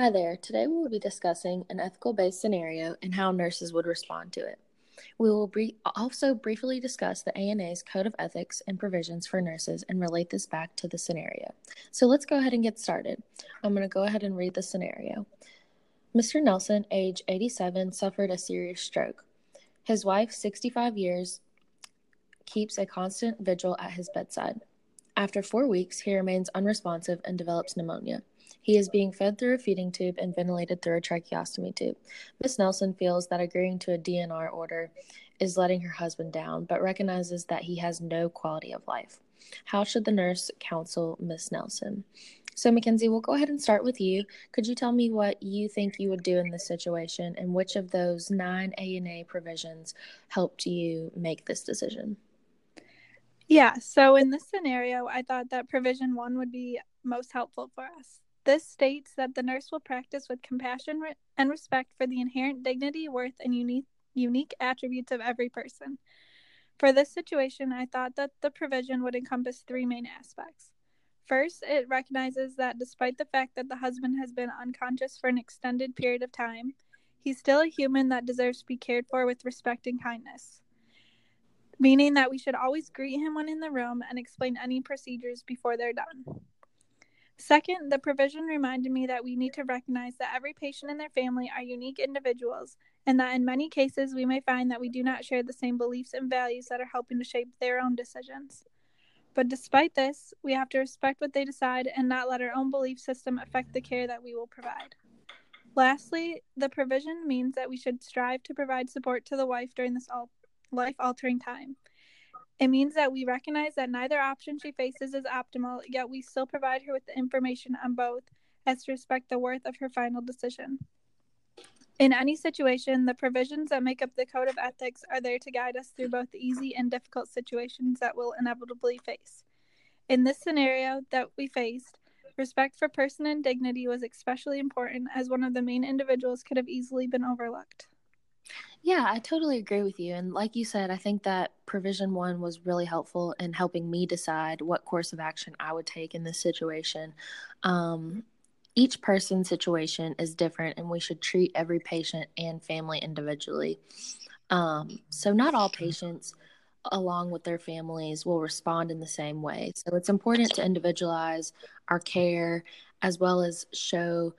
Hi there. Today we will be discussing an ethical based scenario and how nurses would respond to it. We will bre- also briefly discuss the ANA's Code of Ethics and provisions for nurses and relate this back to the scenario. So let's go ahead and get started. I'm going to go ahead and read the scenario. Mr. Nelson, age 87, suffered a serious stroke. His wife, 65 years, keeps a constant vigil at his bedside. After four weeks, he remains unresponsive and develops pneumonia. He is being fed through a feeding tube and ventilated through a tracheostomy tube. Miss Nelson feels that agreeing to a DNR order is letting her husband down, but recognizes that he has no quality of life. How should the nurse counsel Miss Nelson? So, Mackenzie, we'll go ahead and start with you. Could you tell me what you think you would do in this situation and which of those nine ANA provisions helped you make this decision? Yeah, so in this scenario, I thought that provision one would be most helpful for us. This states that the nurse will practice with compassion and respect for the inherent dignity, worth, and unique, unique attributes of every person. For this situation, I thought that the provision would encompass three main aspects. First, it recognizes that despite the fact that the husband has been unconscious for an extended period of time, he's still a human that deserves to be cared for with respect and kindness. Meaning that we should always greet him when in the room and explain any procedures before they're done. Second, the provision reminded me that we need to recognize that every patient and their family are unique individuals, and that in many cases we may find that we do not share the same beliefs and values that are helping to shape their own decisions. But despite this, we have to respect what they decide and not let our own belief system affect the care that we will provide. Lastly, the provision means that we should strive to provide support to the wife during this life altering time. It means that we recognize that neither option she faces is optimal, yet we still provide her with the information on both as to respect the worth of her final decision. In any situation, the provisions that make up the Code of Ethics are there to guide us through both easy and difficult situations that we'll inevitably face. In this scenario that we faced, respect for person and dignity was especially important as one of the main individuals could have easily been overlooked. Yeah, I totally agree with you. And like you said, I think that provision one was really helpful in helping me decide what course of action I would take in this situation. Um, each person's situation is different, and we should treat every patient and family individually. Um, so, not all patients, along with their families, will respond in the same way. So, it's important to individualize our care as well as show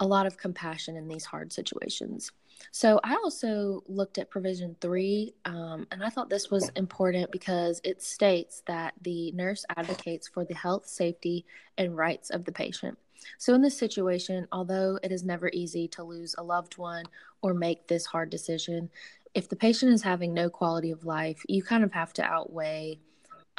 a lot of compassion in these hard situations. So I also looked at provision three, um, and I thought this was important because it states that the nurse advocates for the health, safety, and rights of the patient. So, in this situation, although it is never easy to lose a loved one or make this hard decision, if the patient is having no quality of life, you kind of have to outweigh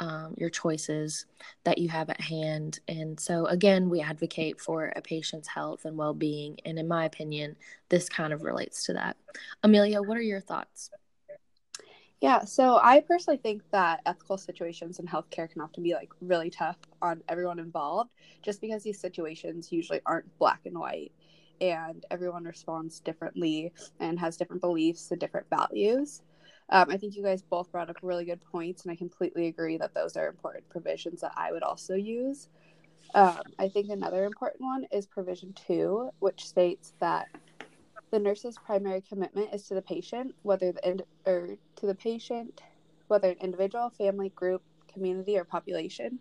um, your choices that you have at hand. And so, again, we advocate for a patient's health and well being. And in my opinion, this kind of relates to that. Amelia, what are your thoughts? Yeah, so I personally think that ethical situations in healthcare can often be like really tough on everyone involved just because these situations usually aren't black and white and everyone responds differently and has different beliefs and different values. Um, I think you guys both brought up really good points, and I completely agree that those are important provisions that I would also use. Um, I think another important one is provision two, which states that the nurse's primary commitment is to the patient, whether the ind- or to the patient, whether an individual, family, group, community, or population.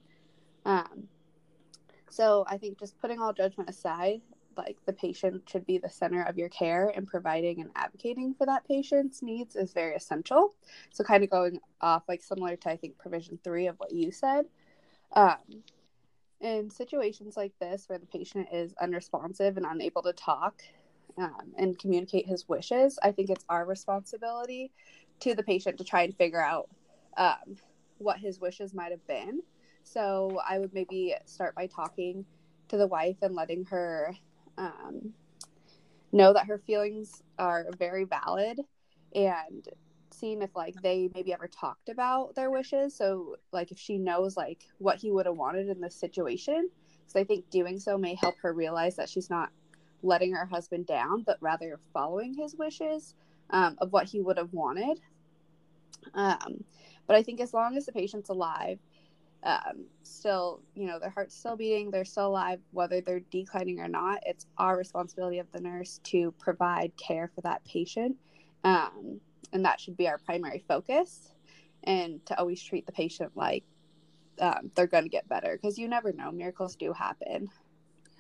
Um, so I think just putting all judgment aside, like the patient should be the center of your care and providing and advocating for that patient's needs is very essential. So kind of going off like similar to I think provision three of what you said. Um, in situations like this where the patient is unresponsive and unable to talk, um, and communicate his wishes, I think it's our responsibility to the patient to try and figure out um, what his wishes might have been. So I would maybe start by talking to the wife and letting her um, know that her feelings are very valid and seeing if like they maybe ever talked about their wishes so like if she knows like what he would have wanted in this situation because i think doing so may help her realize that she's not letting her husband down, but rather following his wishes um, of what he would have wanted. Um, but I think as long as the patient's alive um, still, you know, their heart's still beating, they're still alive, whether they're declining or not. It's our responsibility of the nurse to provide care for that patient. Um, and that should be our primary focus and to always treat the patient like um, they're going to get better because you never know. Miracles do happen.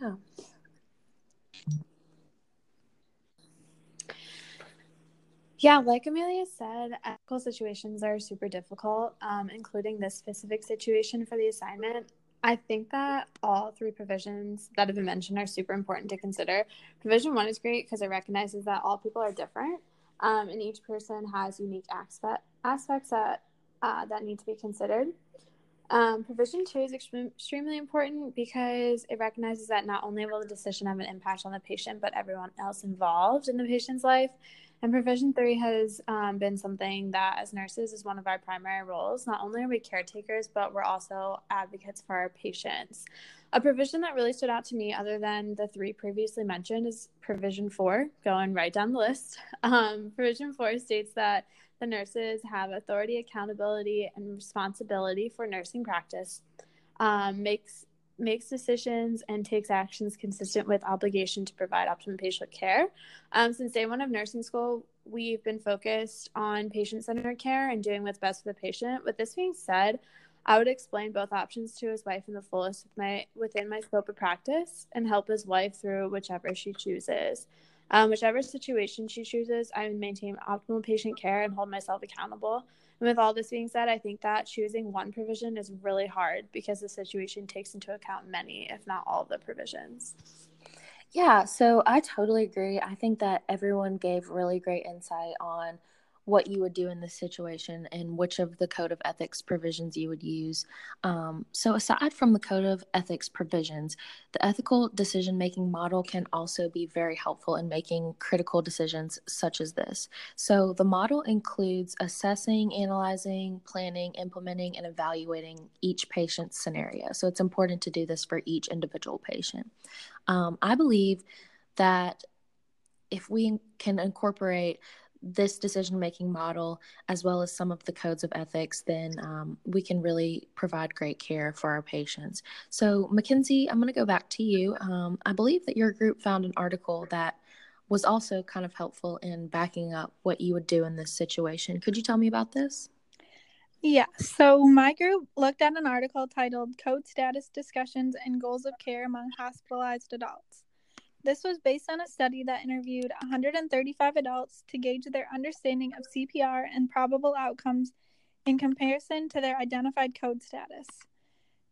Yeah. Yeah, like Amelia said, ethical situations are super difficult, um, including this specific situation for the assignment. I think that all three provisions that have been mentioned are super important to consider. Provision one is great because it recognizes that all people are different, um, and each person has unique aspect, aspects that uh, that need to be considered. Um, provision two is extremely important because it recognizes that not only will the decision have an impact on the patient, but everyone else involved in the patient's life. And provision three has um, been something that, as nurses, is one of our primary roles. Not only are we caretakers, but we're also advocates for our patients. A provision that really stood out to me, other than the three previously mentioned, is provision four, going right down the list. Um, provision four states that the nurses have authority, accountability, and responsibility for nursing practice. Um, makes makes decisions and takes actions consistent with obligation to provide optimum patient care. Um, since day one of nursing school, we've been focused on patient centered care and doing what's best for the patient. With this being said, I would explain both options to his wife in the fullest with my, within my scope of practice and help his wife through whichever she chooses. Um, whichever situation she chooses, I would maintain optimal patient care and hold myself accountable. And with all this being said, I think that choosing one provision is really hard because the situation takes into account many, if not all, of the provisions. Yeah, so I totally agree. I think that everyone gave really great insight on what you would do in this situation and which of the code of ethics provisions you would use. Um, so, aside from the code of ethics provisions, the ethical decision making model can also be very helpful in making critical decisions such as this. So, the model includes assessing, analyzing, planning, implementing, and evaluating each patient's scenario. So, it's important to do this for each individual patient. Um, I believe that if we can incorporate this decision making model, as well as some of the codes of ethics, then um, we can really provide great care for our patients. So, Mackenzie, I'm going to go back to you. Um, I believe that your group found an article that was also kind of helpful in backing up what you would do in this situation. Could you tell me about this? Yeah, so my group looked at an article titled Code Status Discussions and Goals of Care Among Hospitalized Adults. This was based on a study that interviewed 135 adults to gauge their understanding of CPR and probable outcomes in comparison to their identified code status.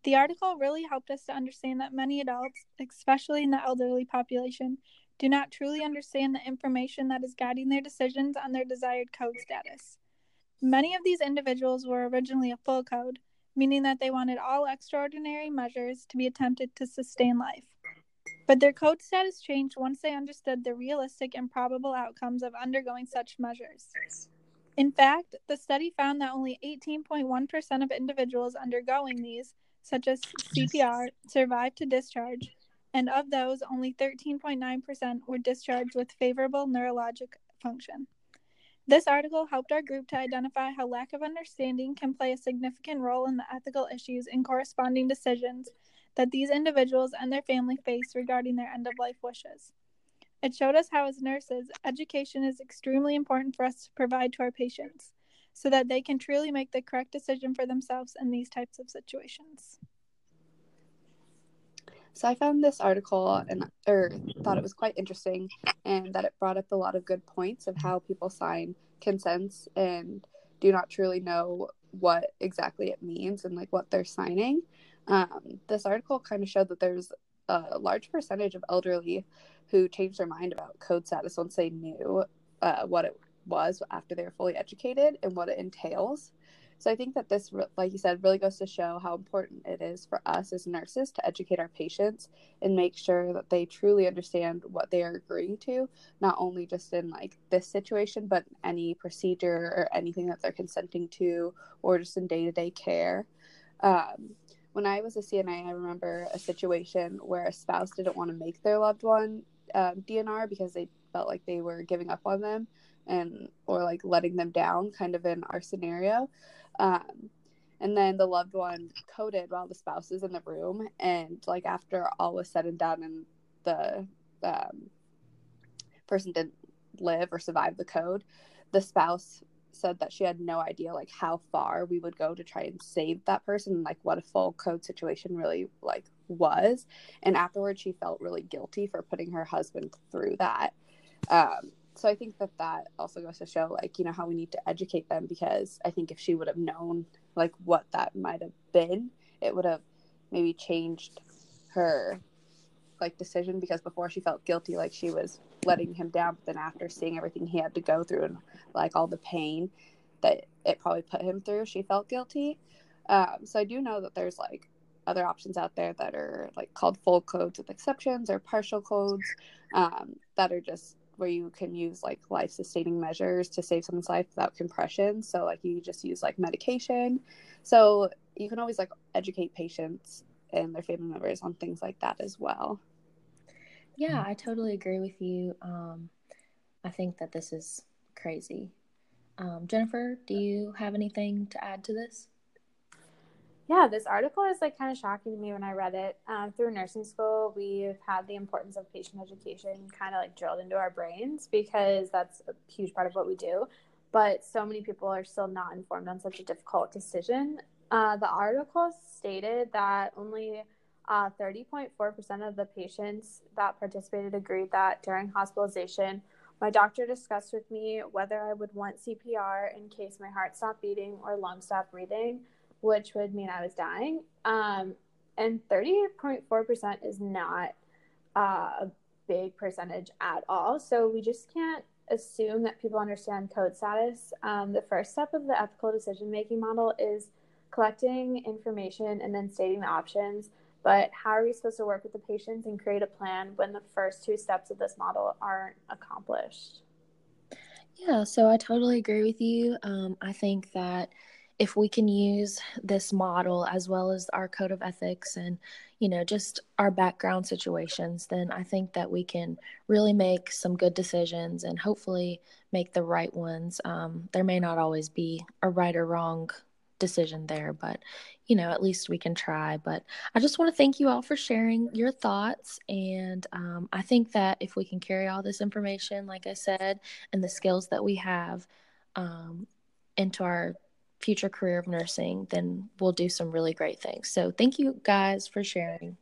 The article really helped us to understand that many adults, especially in the elderly population, do not truly understand the information that is guiding their decisions on their desired code status. Many of these individuals were originally a full code, meaning that they wanted all extraordinary measures to be attempted to sustain life. But their code status changed once they understood the realistic and probable outcomes of undergoing such measures. In fact, the study found that only 18.1% of individuals undergoing these, such as CPR, survived to discharge, and of those, only 13.9% were discharged with favorable neurologic function. This article helped our group to identify how lack of understanding can play a significant role in the ethical issues and corresponding decisions that these individuals and their family face regarding their end of life wishes. It showed us how, as nurses, education is extremely important for us to provide to our patients so that they can truly make the correct decision for themselves in these types of situations. So I found this article and or thought it was quite interesting and that it brought up a lot of good points of how people sign consents and do not truly know what exactly it means and like what they're signing. Um, this article kind of showed that there's a large percentage of elderly who changed their mind about code status once they knew uh, what it was after they were fully educated and what it entails. So I think that this, like you said, really goes to show how important it is for us as nurses to educate our patients and make sure that they truly understand what they are agreeing to, not only just in like this situation, but any procedure or anything that they're consenting to, or just in day to day care. Um, when I was a CNA, I remember a situation where a spouse didn't want to make their loved one um, DNR because they felt like they were giving up on them and or like letting them down, kind of in our scenario. Um, and then the loved one coded while the spouse is in the room and like after all was said and done and the um, person didn't live or survive the code the spouse said that she had no idea like how far we would go to try and save that person like what a full code situation really like was. And afterwards she felt really guilty for putting her husband through that. Um, so i think that that also goes to show like you know how we need to educate them because i think if she would have known like what that might have been it would have maybe changed her like decision because before she felt guilty like she was letting him down but then after seeing everything he had to go through and like all the pain that it probably put him through she felt guilty. Um, so i do know that there's like other options out there that are like called full codes with exceptions or partial codes um, that are just where you can use like life sustaining measures to save someone's life without compression. So like you just use like medication. So you can always like educate patients and their family members on things like that as well yeah, I totally agree with you. Um, I think that this is crazy. Um, Jennifer, do you have anything to add to this? Yeah, this article is like kind of shocking to me when I read it. Uh, through nursing school, we've had the importance of patient education kind of like drilled into our brains because that's a huge part of what we do. But so many people are still not informed on such a difficult decision. Uh, the article stated that only uh, 30.4% of the patients that participated agreed that during hospitalization, my doctor discussed with me whether I would want CPR in case my heart stopped beating or lungs stopped breathing, which would mean I was dying. Um, and 30.4% is not uh, a big percentage at all. So we just can't assume that people understand code status. Um, the first step of the ethical decision making model is collecting information and then stating the options. But how are we supposed to work with the patients and create a plan when the first two steps of this model aren't accomplished? Yeah, so I totally agree with you. Um, I think that if we can use this model as well as our code of ethics and you know just our background situations then i think that we can really make some good decisions and hopefully make the right ones um, there may not always be a right or wrong decision there, but you know, at least we can try. But I just want to thank you all for sharing your thoughts. And um, I think that if we can carry all this information, like I said, and the skills that we have um, into our future career of nursing, then we'll do some really great things. So thank you guys for sharing.